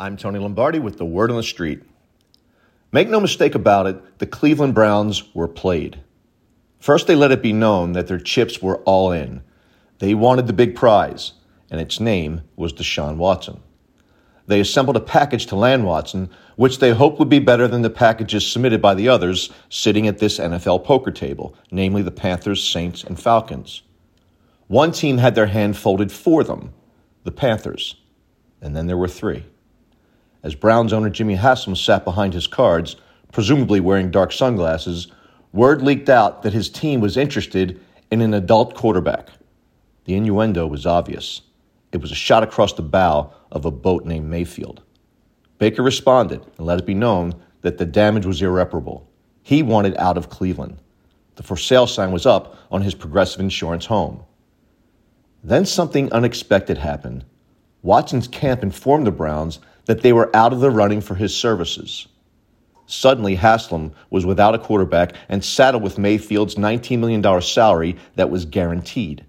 I'm Tony Lombardi with the word on the street. Make no mistake about it, the Cleveland Browns were played. First, they let it be known that their chips were all in. They wanted the big prize, and its name was Deshaun Watson. They assembled a package to land Watson, which they hoped would be better than the packages submitted by the others sitting at this NFL poker table, namely the Panthers, Saints, and Falcons. One team had their hand folded for them, the Panthers, and then there were three. As Browns owner Jimmy Haslam sat behind his cards, presumably wearing dark sunglasses, word leaked out that his team was interested in an adult quarterback. The innuendo was obvious. It was a shot across the bow of a boat named Mayfield. Baker responded and let it be known that the damage was irreparable. He wanted out of Cleveland. The for sale sign was up on his progressive insurance home. Then something unexpected happened. Watson's camp informed the Browns that they were out of the running for his services. Suddenly, Haslam was without a quarterback and saddled with Mayfield's $19 million salary that was guaranteed.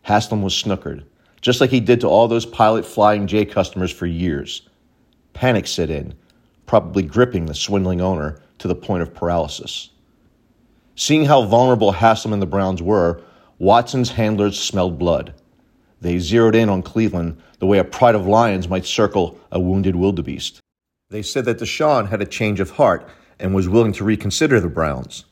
Haslam was snookered, just like he did to all those pilot flying J customers for years. Panic set in, probably gripping the swindling owner to the point of paralysis. Seeing how vulnerable Haslam and the Browns were, Watson's handlers smelled blood. They zeroed in on Cleveland the way a pride of lions might circle a wounded wildebeest. They said that Deshaun had a change of heart and was willing to reconsider the Browns.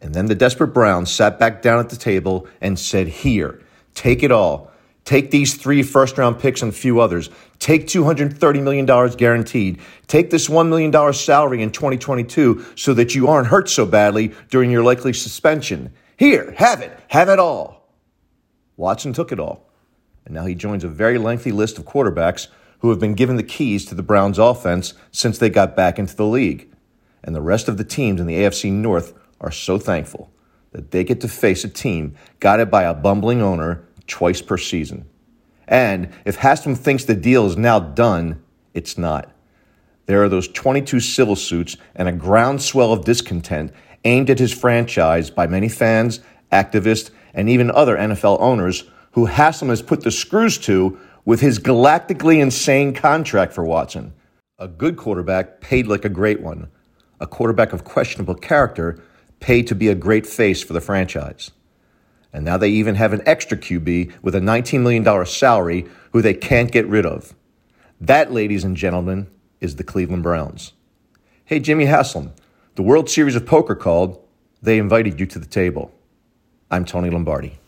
And then the desperate Browns sat back down at the table and said, Here, take it all. Take these three first round picks and a few others. Take $230 million guaranteed. Take this $1 million salary in 2022 so that you aren't hurt so badly during your likely suspension. Here, have it. Have it all. Watson took it all and now he joins a very lengthy list of quarterbacks who have been given the keys to the Browns' offense since they got back into the league. And the rest of the teams in the AFC North are so thankful that they get to face a team guided by a bumbling owner twice per season. And if Haslam thinks the deal is now done, it's not. There are those 22 civil suits and a groundswell of discontent aimed at his franchise by many fans, activists, and even other NFL owners who Haslam has put the screws to with his galactically insane contract for Watson. A good quarterback paid like a great one. A quarterback of questionable character paid to be a great face for the franchise. And now they even have an extra QB with a $19 million salary who they can't get rid of. That, ladies and gentlemen, is the Cleveland Browns. Hey, Jimmy Haslam, the World Series of Poker called. They invited you to the table. I'm Tony Lombardi.